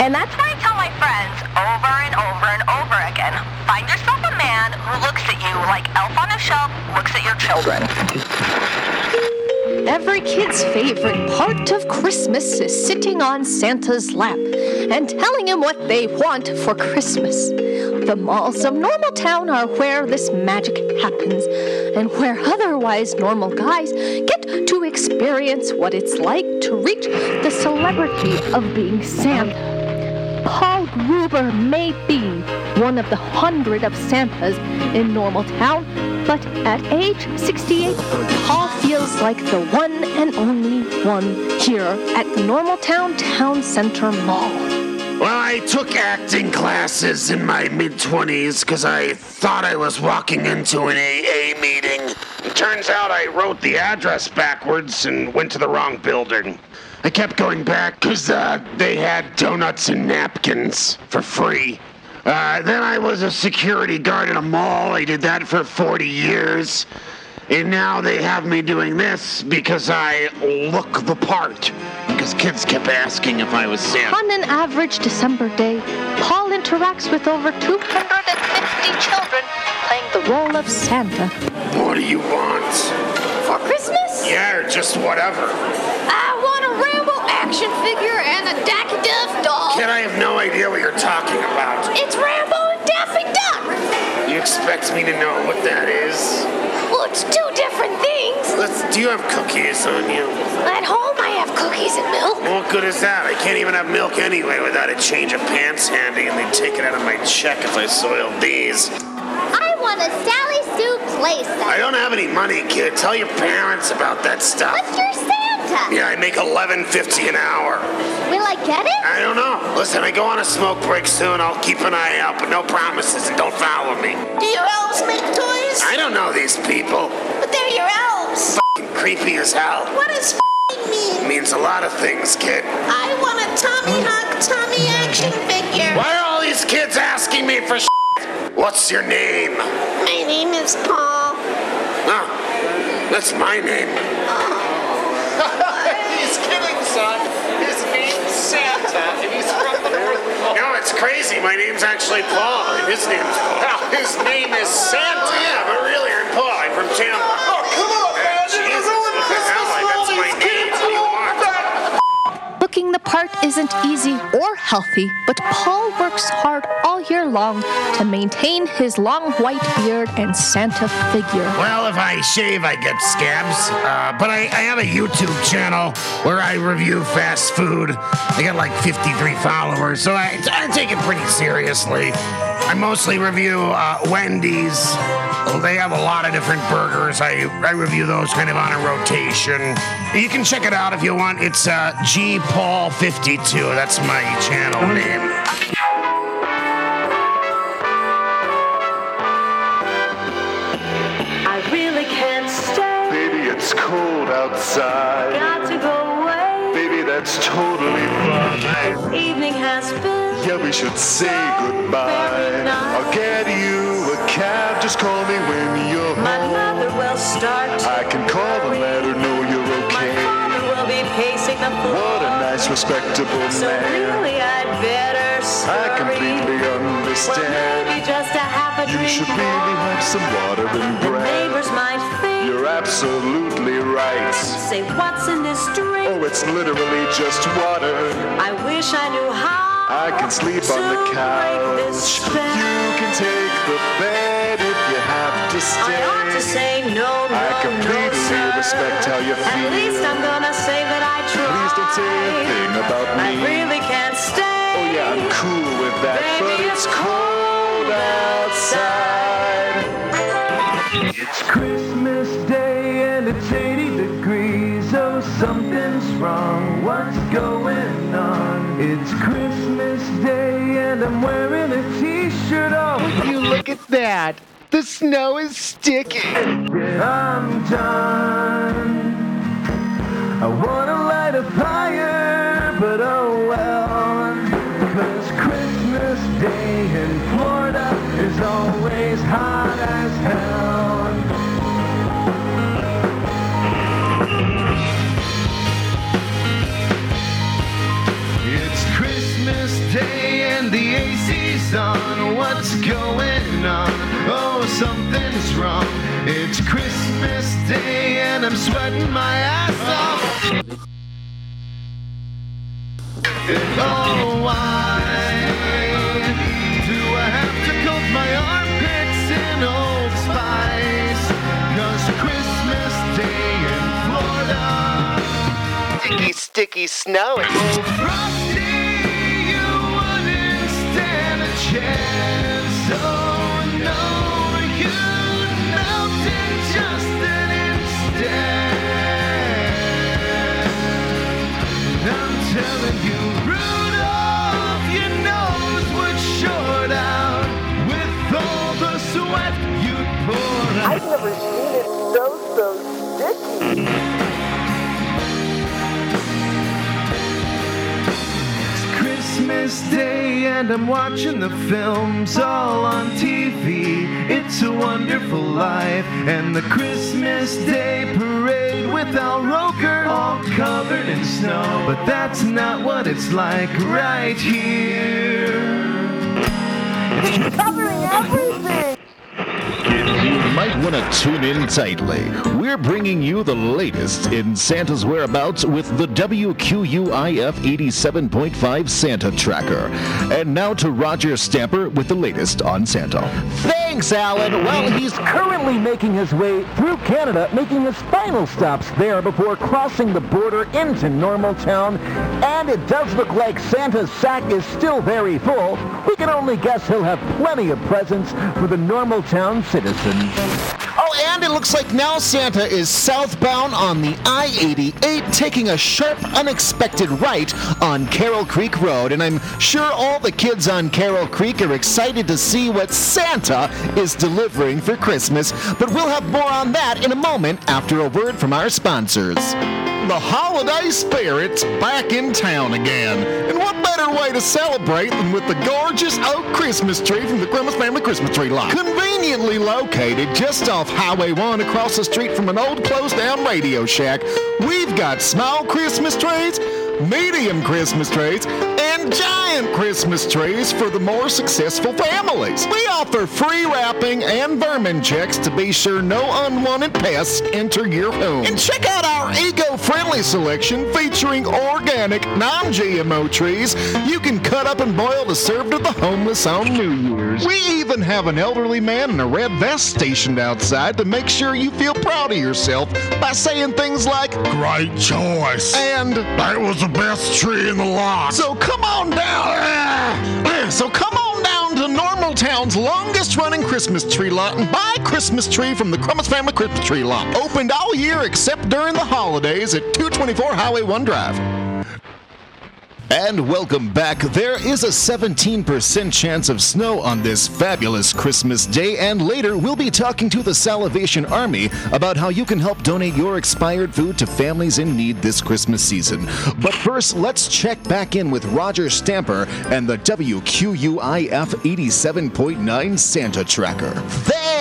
And that's why I tell my friends over and over and over again, find yourself a man who looks at you like Elf on a Shelf looks at your children. Every kid's favorite part of Christmas is sitting on Santa's lap and telling him what they want for Christmas. The malls of Normal Town are where this magic happens and where otherwise normal guys get to experience what it's like to reach the celebrity of being Santa. Paul Gruber may be one of the hundred of Santas in Normal Town, but at age 68, Paul feels like the one and only one here at the Normal Town Town Center Mall. Well, I took acting classes in my mid 20s because I thought I was walking into an AA meeting. It turns out I wrote the address backwards and went to the wrong building. I kept going back because uh, they had donuts and napkins for free. Uh, then I was a security guard in a mall. I did that for 40 years. And now they have me doing this because I look the part. Because kids kept asking if I was Santa. On an average December day, Paul interacts with over 250 children playing the role of Santa. What do you want? For Christmas? Yeah, or just whatever. I want a Rambo action figure and a Daffy Duck doll. Kid, I have no idea what you're talking about. It's Rambo and Daffy Duck. You expect me to know what that is? Well, it's two different things. Let's, do you have cookies on you? At home, I have cookies and milk. What good is that? I can't even have milk anyway without a change of pants handy, and they'd take it out of my check if I soiled these. I want a Sally Sue playset. I don't have any money, kid. Tell your parents about that stuff. What's your Santa? Yeah, I make eleven fifty an hour. Will I get it? I don't know. Listen, I go on a smoke break soon. I'll keep an eye out, but no promises, and don't follow me. Do your elves make toys? I don't know these people. But they're your elves. F***ing creepy as hell. What does mean? It Means a lot of things, kid. I want a Tommy Hawk Tommy action figure. Why are all these kids asking me for What's your name? My name is Paul. Oh, that's my name. he's kidding, son. His name's Santa, and he's from the North Pole. No, it's crazy. My name's actually Paul, and his name's Paul. His name is Santa. Oh, yeah, but really, I'm Paul. I'm from Tampa. Oh, Looking the part isn't easy or healthy, but Paul works hard all year long to maintain his long white beard and Santa figure. Well, if I shave, I get scabs. Uh, but I, I have a YouTube channel where I review fast food. I got like 53 followers, so I, I take it pretty seriously. I mostly review uh, Wendy's. They have a lot of different burgers. I, I review those kind of on a rotation. You can check it out if you want. It's uh, G Paul 52. That's my channel name. I really can't stay. Baby, it's cold outside. Got to go away. Baby, that's totally fine. Evening has been. Yeah, we should say goodbye. Nice. I'll get you a cab. Just call me when you're My home. mother will start. I can call and let her know you're okay. My father will be pacing the floor. What a nice, respectable So man. really, I'd better I scurry. completely Well, understand. maybe just a half a drink. You should really have some water and The bread. neighbors might think. You're absolutely right. Say, what's in this drink? Oh, it's literally just water. I wish I knew how. I can sleep on the to break this couch. You can take the bed if you have to stay. I ought to say no, no, I completely no, respect how you feel. At least I'm gonna say that I tried. Please don't say a thing about I really can't stay. Oh yeah, I'm cool with that, Baby, but it's cold outside. It's Christmas Day and it's 80 degrees. Oh, something's wrong. What's going on? It's Christmas Day and I'm wearing a t-shirt. Oh, You look at that. The snow is sticking. I'm done. I wanna light a fire, something's wrong. It's Christmas Day and I'm sweating my ass off. Oh, why do I have to coat my armpits in Old Spice? Cause Christmas Day in Florida. Sticky, sticky snow. Oh, pour. I've never seen it so, so sticky. It's Christmas Day and I'm watching the films all on TV. It's a wonderful life and the Christmas Day parade with Al Roker all covered in snow. But that's not what it's like right here. It's Covering everything. You might want to tune in tightly. We're bringing you the latest in Santa's whereabouts with the WQUIF 87.5 Santa Tracker. And now to Roger Stamper with the latest on Santa. Thanks, Alan. Well, he's currently making his way through Canada, making his final stops there before crossing the border into Normal Town. And it does look like Santa's sack is still very full. We can only guess he'll have plenty of presents for the Normal Town citizens. Oh, and it looks like now Santa is southbound on the I-88, taking a sharp, unexpected right on Carroll Creek Road. And I'm sure all the kids on Carroll Creek are excited to see what Santa is delivering for Christmas. But we'll have more on that in a moment after a word from our sponsors. The holiday spirit's back in town again. And what better way to celebrate than with the gorgeous oak Christmas tree from the Grimace Family Christmas Tree Lot? Conveniently located just off Highway 1 across the street from an old closed down radio shack, we've got small Christmas trees, medium Christmas trees, and giant Christmas trees for the more successful families. We offer free wrapping and vermin checks to be sure no unwanted pests enter your home. And check out our eco-friendly selection featuring organic, non-GMO trees you can cut up and boil to serve to the homeless on New Year's. We even have an elderly man in a red vest stationed outside to make sure you feel proud of yourself by saying things like, Great choice. and That was the best tree in the lot. so come on down. So come on down to Normal Town's longest running Christmas tree lot and buy a Christmas tree from the Crummins Family Christmas Tree Lot. Opened all year except during the holidays at 224 Highway 1 Drive. And welcome back. There is a 17% chance of snow on this fabulous Christmas day, and later we'll be talking to the Salvation Army about how you can help donate your expired food to families in need this Christmas season. But first, let's check back in with Roger Stamper and the WQUIF 87.9 Santa Tracker.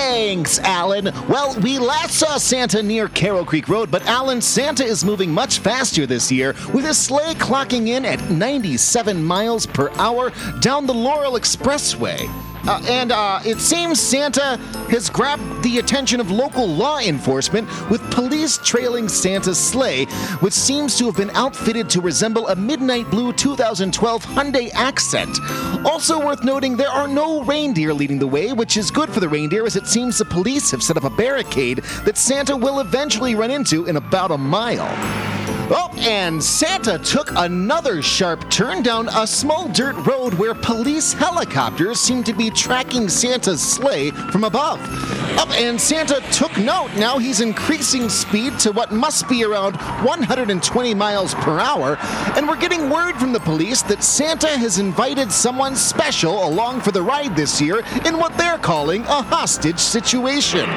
Thanks, Alan. Well, we last saw Santa near Carroll Creek Road, but Alan, Santa is moving much faster this year, with his sleigh clocking in at 97 miles per hour down the Laurel Expressway. Uh, and uh, it seems Santa has grabbed the attention of local law enforcement with police trailing Santa's sleigh, which seems to have been outfitted to resemble a midnight blue 2012 Hyundai Accent. Also worth noting, there are no reindeer leading the way, which is good for the reindeer as it seems the police have set up a barricade that Santa will eventually run into in about a mile. Oh, and Santa took another sharp turn down a small dirt road where police helicopters seem to be tracking Santa's sleigh from above. Up, and Santa took note. Now he's increasing speed to what must be around 120 miles per hour. And we're getting word from the police that Santa has invited someone special along for the ride this year in what they're calling a hostage situation.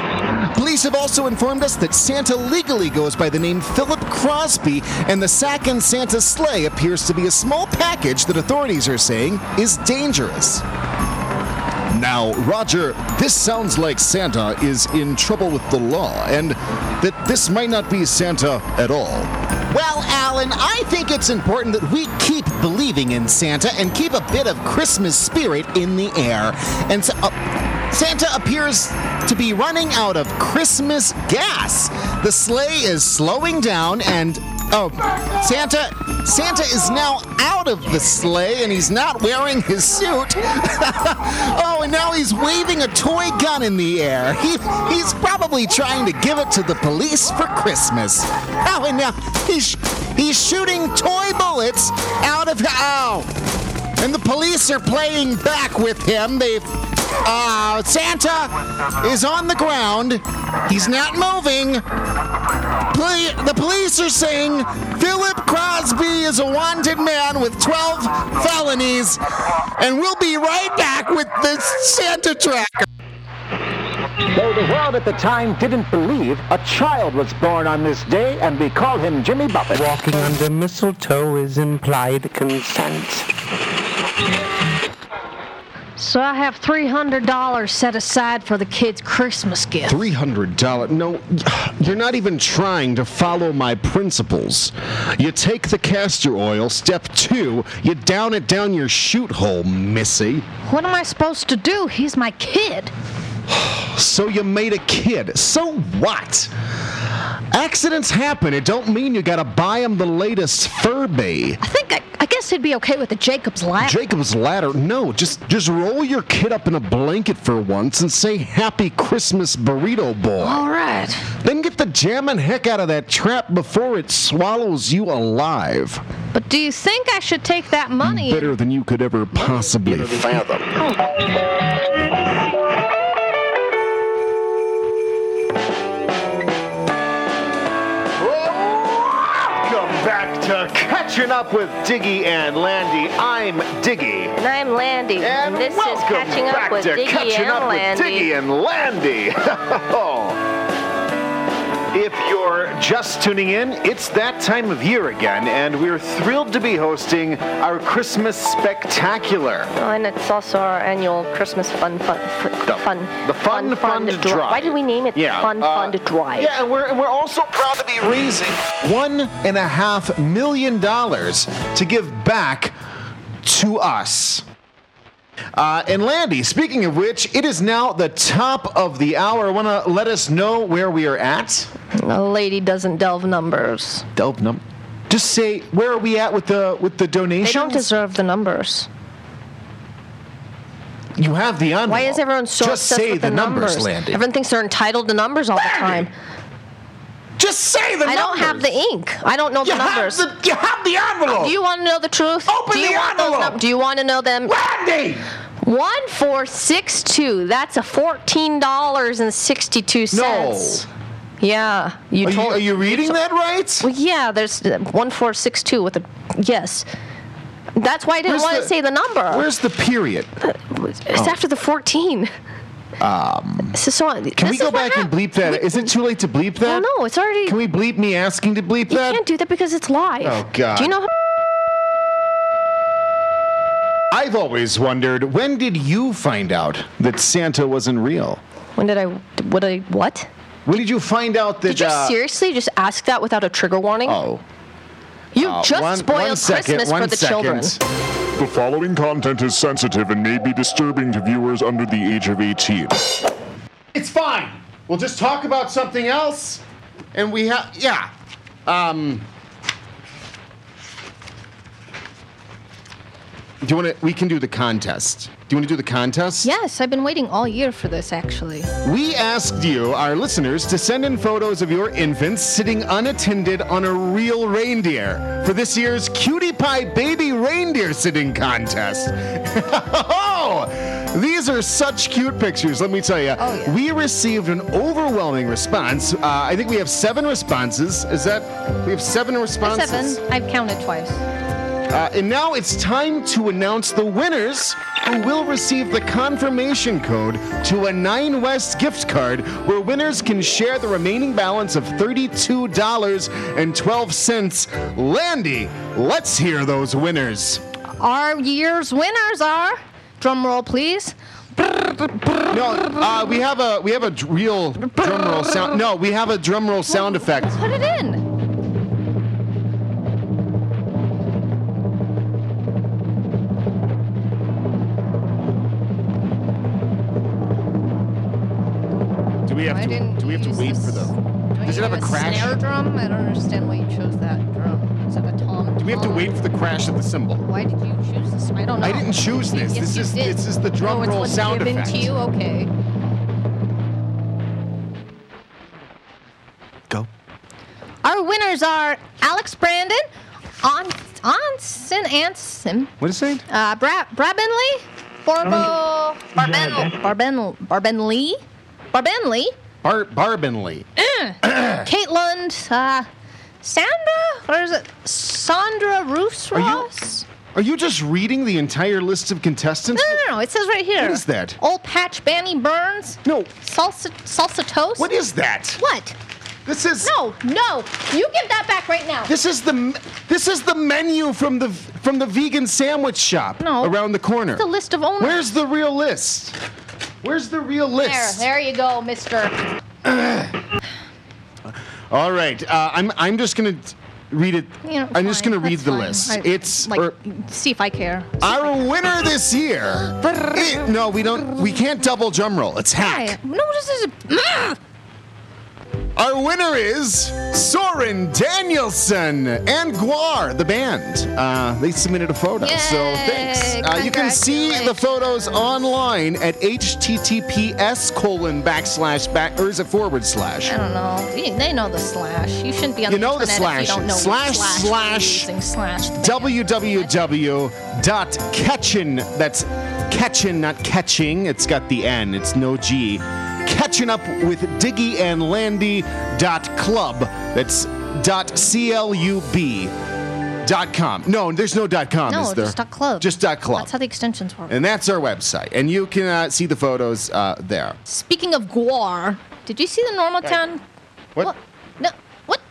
Police have also informed us that Santa legally goes by the name Philip Crosby, and the sack in Santa's sleigh appears to be a small package that authorities are saying is dangerous. Now, Roger, this sounds like Santa is in trouble with the law, and that this might not be Santa at all. Well, Alan, I think it's important that we keep believing in Santa and keep a bit of Christmas spirit in the air. And so, uh, Santa appears to be running out of Christmas gas. The sleigh is slowing down and oh, Santa Santa is now out of the sleigh and he's not wearing his suit. oh, and now he's waving a toy gun in the air. He, he's probably trying to give it to the police for Christmas. Oh, and now he's he's shooting toy bullets out of oh. And the police are playing back with him. They've uh, Santa is on the ground. He's not moving. Poli- the police are saying Philip Crosby is a wanted man with 12 felonies. And we'll be right back with the Santa tracker. Though the world at the time didn't believe, a child was born on this day, and we call him Jimmy Buffett. Walking under mistletoe is implied consent. So I have $300 set aside for the kids' Christmas gift. $300. No, you're not even trying to follow my principles. You take the castor oil, step two, you down it down your shoot hole, missy. What am I supposed to do? He's my kid. So you made a kid. So what? Accidents happen. It don't mean you gotta buy him the latest Furby. I think I, I guess he'd be okay with the Jacob's ladder. Jacob's ladder. No, just just roll your kid up in a blanket for once and say Happy Christmas, burrito boy. All right. Then get the jamming heck out of that trap before it swallows you alive. But do you think I should take that money? Better than you could ever possibly fathom. Hmm. To Catching Up with Diggy and Landy. I'm Diggy. And I'm Landy. And, this is Catching Up with Diggy Catching and Up Landy. with Diggy and Landy. Oh. If you're just tuning in, it's that time of year again, and we're thrilled to be hosting our Christmas Spectacular. Oh, and it's also our annual Christmas fun fun fun fun The Fun Fund Dri- Drive. Why did we name it Yeah, Fun uh, Fund Drive? Yeah, and we're, and we're also proud to be raising one and a half million dollars to give back to us. Uh, and Landy, speaking of which, it is now the top of the hour. Want to let us know where we are at? A lady doesn't delve numbers. Delve num. Just say where are we at with the with the donation? They don't deserve the numbers. You have the envelope. Why is everyone so Just obsessed say with the numbers, numbers? Landy. Everyone thinks they're entitled to numbers all the time. Just say the I don't have the ink. I don't know You the have numbers. the- you have the envelope. Do you want to know the truth? Open Do you the want those envelope. num- do you want to know them? Landy! One four six two. That's a fourteen dollars and sixty two cents. No. Yeah, you Are you, told. are you reading told- that right? Well, yeah. There's uh, one four six two with a yes. That's why I didn't Where's want the- to say the number. Where's the period? it's after the fourteen. Um, So, so can we go back and bleep that? Is it too late to bleep that? Well, no, it's already. Can we bleep me asking to bleep you that? You can't do that because it's live. Oh, God. Do you know? How- I've always wondered when did you find out that Santa wasn't real? when did I? What I? What? When did you find out that? Did you uh, seriously just ask that without a trigger warning? Oh. You Uh, just one- spoiled one second, Christmas one for the children. The following content is sensitive and may be disturbing to viewers under the age of 18. It's fine. We'll just talk about something else, and we have yeah. Um. Do you want to? We can do the contest. Do you want to do the contest? Yes, I've been waiting all year for this, actually. We asked you, our listeners, to send in photos of your infants sitting unattended on a real reindeer for this year's Cutie Pie Baby Reindeer Sitting Contest. oh, these are such cute pictures, let me tell you. We received an overwhelming response. Uh, I think we have seven responses. Is that? We have seven responses. Seven. I've counted twice. Uh, and now it's time to announce the winners who will receive the confirmation code to a Nine West gift card where winners can share the remaining balance of $32.12. Landy, let's hear those winners. Our year's winners are. Drum roll, please. No, uh, we have a we have a real drum roll sound. No, we have a drum roll sound effect. Put it in. We have I to? didn't Do we have to use wait this- for the? Do Does you it have a crash? snare drum? I don't understand why you chose that drum. Is it a tom? Do we have to wait for the crash of the cymbal? Why did you choose this? I don't know. I didn't choose You- this. Yes, This you is- did. this is the drum oh, it's roll what's sound given effect. to you. Okay. Go. Our winners are Alex Brandon, on Onson Anson, What is it? uh, Bra- Brabenley, Borbo, Barben, Barben, Barbenley, Barbenley, Bar Barbenley. Kate Lund, uh, Sandra, or is it Sandra you- Ross? Are you just reading the entire list of contestants? No, no, no. It says right here. What is that? Old Patch Banny Burns. No. Salsa, salsa toast. What is that? What? This is No, no. You give that back right now. This is the this is the menu from the from the vegan sandwich shop No. around the corner. the list of owners. Where's the real list? Where's the real list? There there you go, Mister. All right, uh, I'm I'm just gonna read it. You know, I'm just gonna read the fine. list. I- it's like, er, see if I care. our winner this year. Eh, no, we don't. We can't double drum roll. It's hack. Hey, no, this is. Our winner is Soren Danielson and GWAR, the band. Uh, they submitted a photo, so thanks. Uh, you can see the photos online at https colon backslash back or is it forward slash? I don't know. They know the slash. You shouldn't be on You the know the internet if you don't know what Slash, slash. slash. Using slash. www.catchin. That's catchin, not catching. It's got the N. It's no G. Catching up with Diggy and Landy dot club. That's dot C-L-U-B dot com. No, there's no dot com, No, is there? just dot club. Just dot club. That's how the extensions work. and that's our website. And you can uh, see the photos uh, there. Speaking of GWAR, did you see the Normal Town? What? No. What?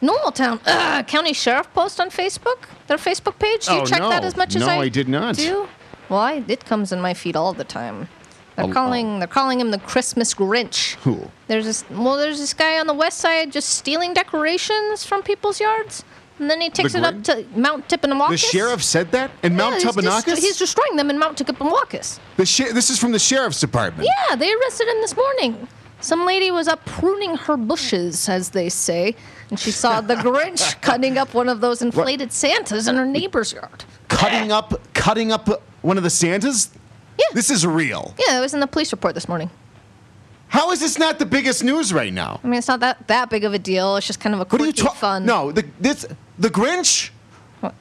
Normal Town uh, County Sheriff post on Facebook? Their Facebook page? Do you Oh, check that no. as much as No, I I did not. Do? Well, I, it comes in my feed all the time. They're calling. They're calling him the Christmas Grinch. Who? There's this. Well, there's this guy on the west side just stealing decorations from people's yards, and then he takes it up to Mount Tippinawakas. The sheriff said that? In Mount yeah, he's He's destroying them in Mount Tippinawakas. The she- this is from the sheriff's department. Yeah, they arrested him this morning. Some lady was up pruning her bushes, as they say, and she saw the Grinch cutting up one of those inflated Santas in her neighbor's yard. cutting up cutting up one of the Santas? Yeah. This is real. Yeah, it was in the police report this morning. How is this not the biggest news right now? I mean, it's not that, that big of a deal. It's just kind of a What are you quirky fun. No, the this the Grinch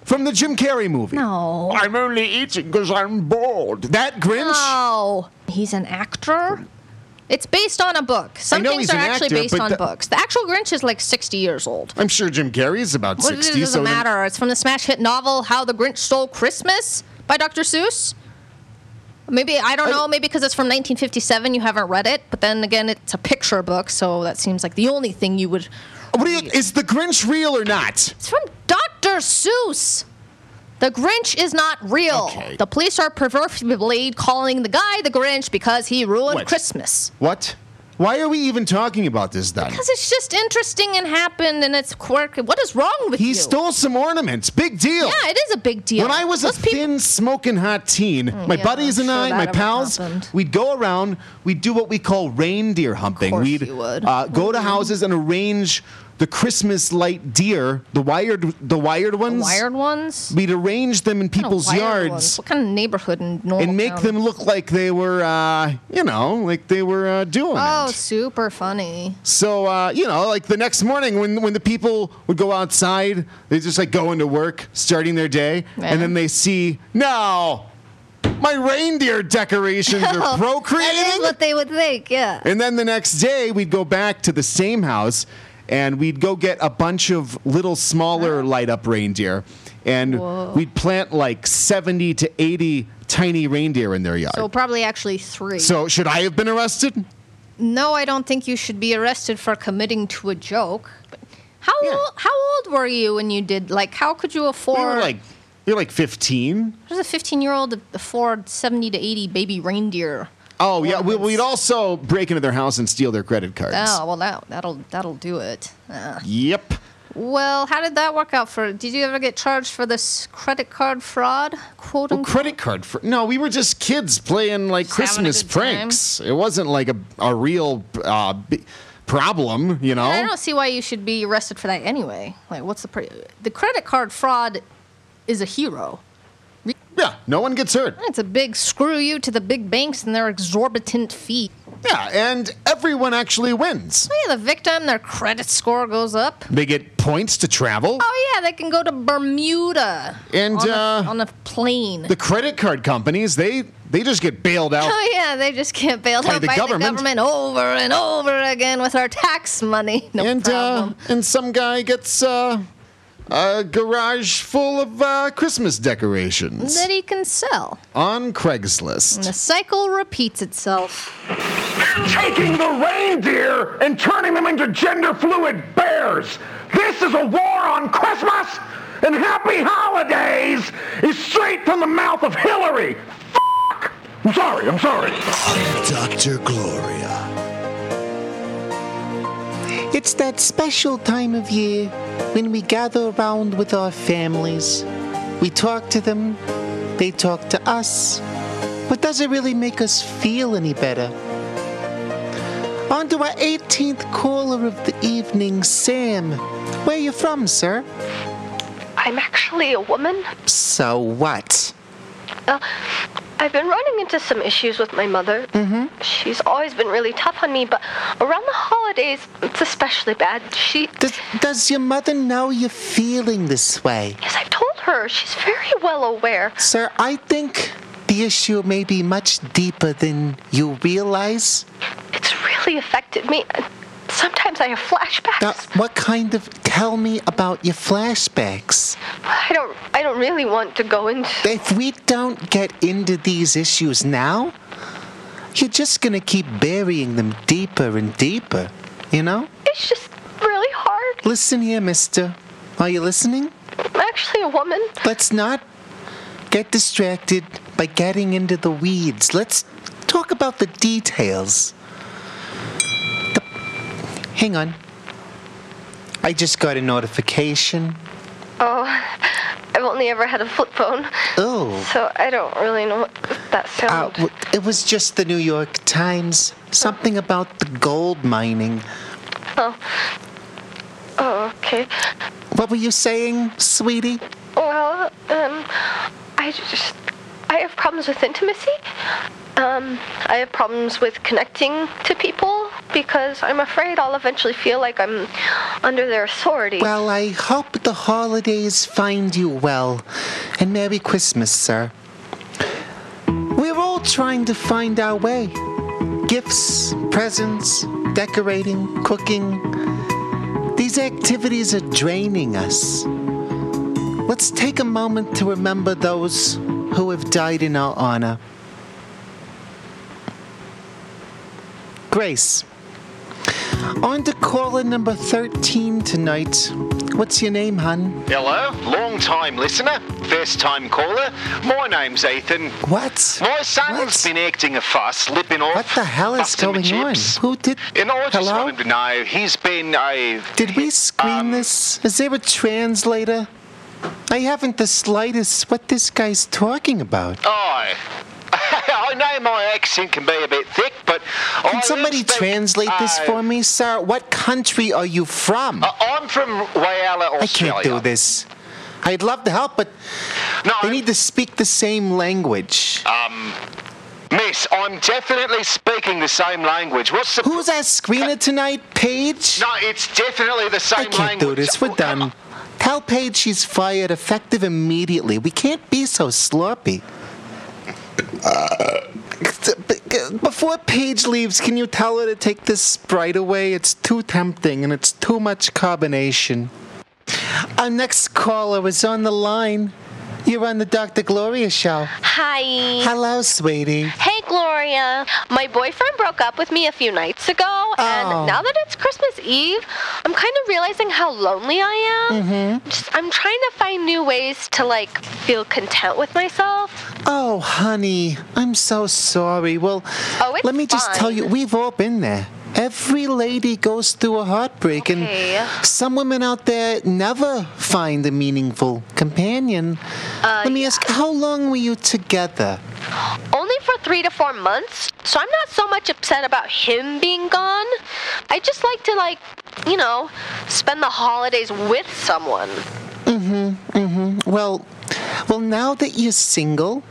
from the Jim Carrey movie. No. I'm only eating because I'm bored. That Grinch? No. He's an actor. It's based on a book. Some things are actually actor, based on the- books. The actual Grinch is like 60 years old. I'm sure Jim Carrey's about What, 60. it doesn't so then- matter. It's from the smash hit novel How the Grinch Stole Christmas by Dr. Seuss. Maybe, I don't know, maybe because it's from 1957, you haven't read it. But then again, it's a picture book, so that seems like the only thing you would. What do you, is the Grinch real or not? It's from Dr. Seuss. The Grinch is not real. The police are perversely calling the guy the Grinch because he ruined What? Christmas. What? Why are we even talking about this then? Because it's just interesting and happened and it's quirky. What is wrong with He you? He stole some ornaments. Big deal. Yeah, it is a big deal. When I was a thin, smoking hot teen, my yeah, buddies and sure I, my pals, happened. we'd go around. We'd do what we call reindeer humping. we'd you would. Uh, go to Mhm. houses and arrange the Christmas light deer, the wired, the wired ones. wired ones? We'd arrange them in What kind of people's yards ones? What kind of neighborhood in Normal and make Town? them look like they were, uh, you know, like they were uh, doing Oh, it. super funny. So uh, you know, like the next morning when when the people would go outside, they just like go into work, starting their day, Yeah. and then they see no, my reindeer decorations are procreating. That is what they would think, yeah. And then the next day we'd go back to the same house, and we'd go get a bunch of little smaller light up reindeer, and Whoa. we'd plant like seventy to eighty tiny reindeer in their yard. So probably actually three. so should I have been arrested? no, I don't think you should be arrested for committing to a joke. But how old, how old were you when you did like how could you afford We were like you're like fifteen. There's a 15 year old afford 70 to 80 baby reindeer. Oh yeah, we, we'd also break into their house and steal their credit cards. Oh well, that that'll that'll do it. Uh, Yep. Well, how did that work out for? Did you ever get charged for this credit card fraud? Quote Well, unquote. credit card fraud. no, we were just kids playing like Just Christmas good time. pranks. It wasn't like a a real uh, b- problem, you know. I don't see why you should be arrested for that anyway. Like, what's the pre- the credit card fraud is a hero. Yeah, no one gets hurt. It's a big screw you to the big banks and their exorbitant fees. Yeah, and everyone actually wins. Oh, yeah, the victim, their credit score goes up. They get points to travel. Oh yeah, they can go to Bermuda And, on, uh, a, on a plane. The credit card companies, they they just get bailed out. Oh yeah, they just get bailed By out the by government. the government over and over again with our tax money. No and problem. uh, and some guy gets uh, a garage full of uh, Christmas decorations that he can sell. on Craigslist. And Craigslist. the cycle repeats itself. Taking the reindeer and turning them into gender fluid bears. This is a war on Christmas, and Happy Holidays is straight from the mouth of Hillary. Fuck! I'm sorry, I'm sorry. Dr. Gloria. It's that special time of year when we gather around with our families. We talk to them, they talk to us. But does it really make us feel any better? On to our 18th caller of the evening, Sam. Where you from, sir? I'm actually a woman. So what? Uh, I've been running into some issues with my mother. Mm-hmm. She's always been really tough on me, but around the holidays, it's especially bad. She. Does, does your mother know you're feeling this way? Yes, I've told her. She's very well aware. Sir, I think the issue may be much deeper than you realize. It's really affected me. Sometimes I have flashbacks. Now, what kind of. Tell me about your flashbacks. I don't. I don't really want to go into. If we don't get into these issues now, you're just gonna keep burying them deeper and deeper, you know? It's just really hard. Listen here, mister. Are you listening? I'm actually a woman. Let's not get distracted by getting into the weeds. Let's talk about the details. Hang on. I just got a notification. Oh, I've only ever had a flip phone. Oh. So I don't really know what that Uh, sound. w- it was just the New York Times. Something about the gold mining. oh. Oh, okay. What were you saying, sweetie? Well, um, I just I have problems with intimacy. Um, I have problems with connecting to people because I'm afraid I'll eventually feel like I'm under their authority. Well, I hope the holidays find you well. And Merry Christmas, sir. We're all trying to find our way. Gifts, presents, decorating, cooking. These activities are draining us. Let's take a moment to remember those who have died in our honor. Grace. On to caller number 13 tonight. What's your name, hun? Hello, long time listener, first time caller. My name's Ethan. What? My son's been acting a fuss, lipping off. What the hell is going on? Who did. And I just Hello? wanted to know, he's been a. Did we screen Um, this? Is there a translator? I haven't the slightest what this guy's talking about. Oh. I know my accent can be a bit thick, but Can will somebody speak, translate this uh, for me, sir? What country are you from? I'm from Whyalla, Australia. I can't do this. I'd love to help, but no, they need to speak the same language. Um, Miss, I'm definitely speaking the same language. What's the... Who's our screener tonight, Paige? No, it's definitely the same I can't language. do this. We're done. Tell Paige she's fired effective immediately. We can't be so sloppy. Uh, before Paige leaves, can you tell her to take this Sprite away? It's too tempting and it's too much carbonation. Our next caller is on the line. You're on the Dr. Gloria show. Hi. Hello, sweetie. Hey, Gloria. My boyfriend broke up with me a few nights ago, Oh. and now that it's Christmas Eve, I'm kind of realizing how lonely I am. Mm-hmm. Just, I'm trying to find new ways to, like, feel content with myself. Oh, honey, I'm so sorry. Well, Oh, it's let me just tell you, we've all been there. Every lady goes through a heartbreak, Okay. and some women out there never find a meaningful companion. Uh, Let me ask, how long were you together? Only for three to four months, so I'm not so much upset about him being gone. I just like to, like, you know, spend the holidays with someone. Mm-hmm, mm-hmm. Well, well, now that you're single,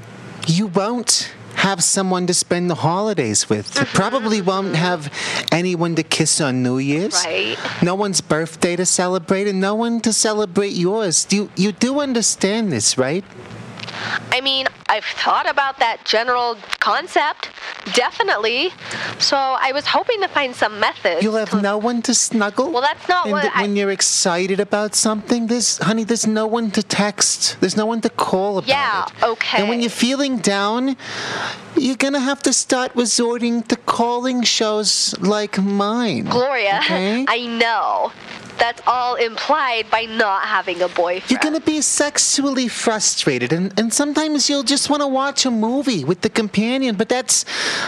you won't have someone to spend the holidays with. You mm-hmm. probably won't have anyone to kiss on New Year's. Right. No one's birthday to celebrate, and no one to celebrate yours. Do you, you do understand this, right? I mean, I've thought about that general concept, definitely. So I was hoping to find some methods. You'll have no one to snuggle. Well, that's not and what I. when you're excited about something, there's, honey, there's no one to text. There's no one to call about Yeah, it. okay. And when you're feeling down, you're gonna have to start resorting to calling shows like mine. Gloria, Okay? I know. That's all implied by not having a boyfriend. You're gonna be sexually frustrated, and, and sometimes you'll just wanna watch a movie with the companion, but that's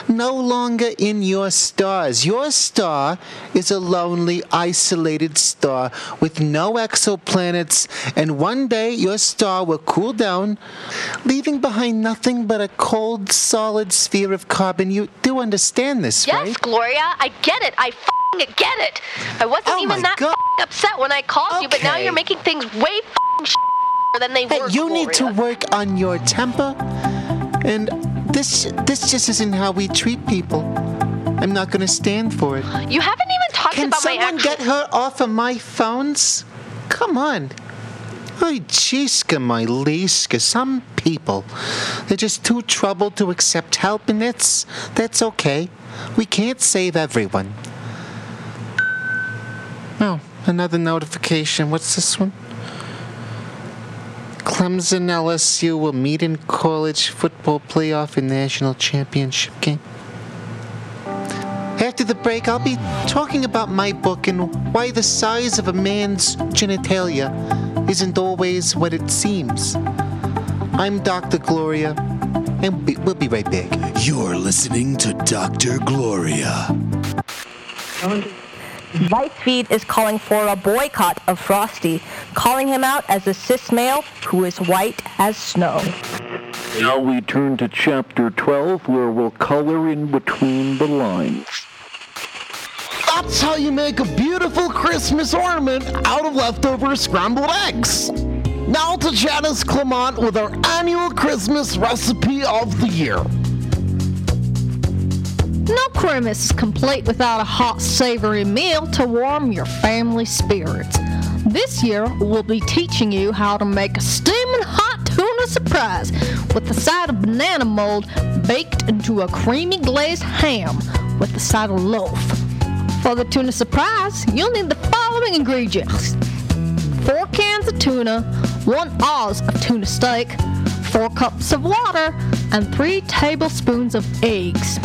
no longer in your stars. Your star is a lonely, isolated star with no exoplanets, and one day your star will cool down, leaving behind nothing but a cold, solid sphere of carbon. You do understand this, Yes, right? Yes, Gloria, I get it. I fing get it. I wasn't Oh even that God. upset when I called you, but now you're making things way fing than they Hey, were. you need to work on your temper, and this this just isn't how we treat people. I'm not gonna stand for it. You haven't even talked Can about my Can someone get her off of my phones? Come on. Ay, Jiska, my Liska. Some people, they're just too troubled to accept help, and that's that's okay. We can't save everyone. Oh, another notification. What's this one? Clemson LSU will meet in college football playoff and national championship game. After the break, I'll be talking about my book and why the size of a man's genitalia isn't always what it seems. I'm Dr. Gloria, and we- we'll be right back. You're listening to Dr. Gloria. Lightspeed is calling for a boycott of Frosty, calling him out as a cis male who is white as snow. Now we turn to chapter 12 where we'll color in between the lines. That's how you make a beautiful Christmas ornament out of leftover scrambled eggs. Now to Janice Clement with our annual Christmas recipe of the year. No Christmas is complete without a hot, savory meal to warm your family spirits. This year, we'll be teaching you how to make a steaming hot tuna surprise with the side of banana mold baked into a creamy glazed ham with the side of loaf. For the tuna surprise, you'll need the following ingredients four cans of tuna, one oz of tuna steak, four cups of water, and three tablespoons of eggs.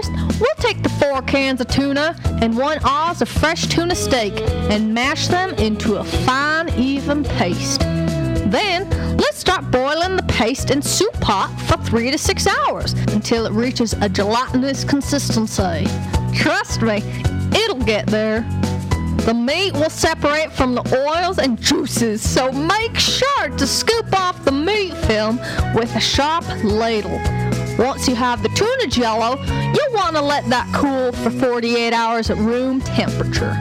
First, we'll take the four cans of tuna and one oz of fresh tuna steak and mash them into a fine, even paste. Then, let's start boiling the paste in soup pot for three to six hours until it reaches a gelatinous consistency. Trust me, it'll get there. The meat will separate from the oils and juices, so make sure to scoop off the meat film with a sharp ladle. Once you have the tuna jello, you'll want to let that cool for 48 hours at room temperature.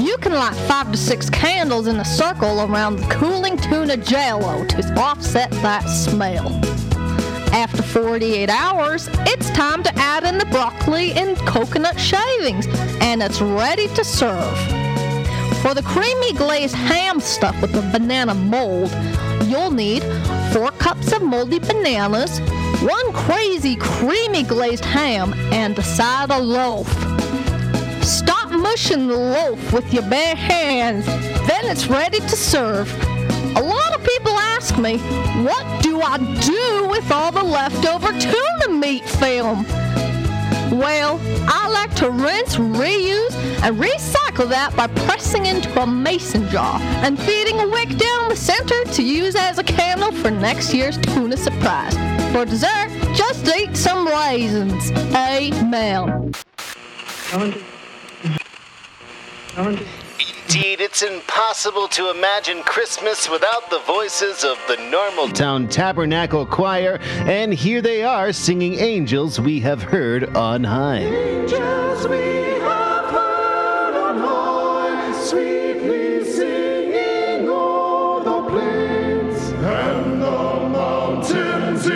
You can light five to six candles in a circle around the cooling tuna jello to offset that smell. After 48 hours, it's time to add in the broccoli and coconut shavings, and it's ready to serve. For the creamy glazed ham stuffed with the banana mold, you'll need 4 cups of moldy bananas, 1 crazy creamy glazed ham, and a side of loaf. Stop mushing the loaf with your bare hands, then it's ready to serve. A lot of people ask me, what do I do with all the leftover tuna meat film? Well, I like to rinse, reuse, and recycle that by pressing into a mason jar and feeding a wick down the center to use as a candle for next year's tuna surprise. For dessert, just eat some raisins. Amen. Indeed, it's impossible to imagine Christmas without the voices of the Normal Town Tabernacle Choir, and here they are singing Angels We Have Heard on High. Angels we have heard on high, sweetly singing o'er the plains, and the mountains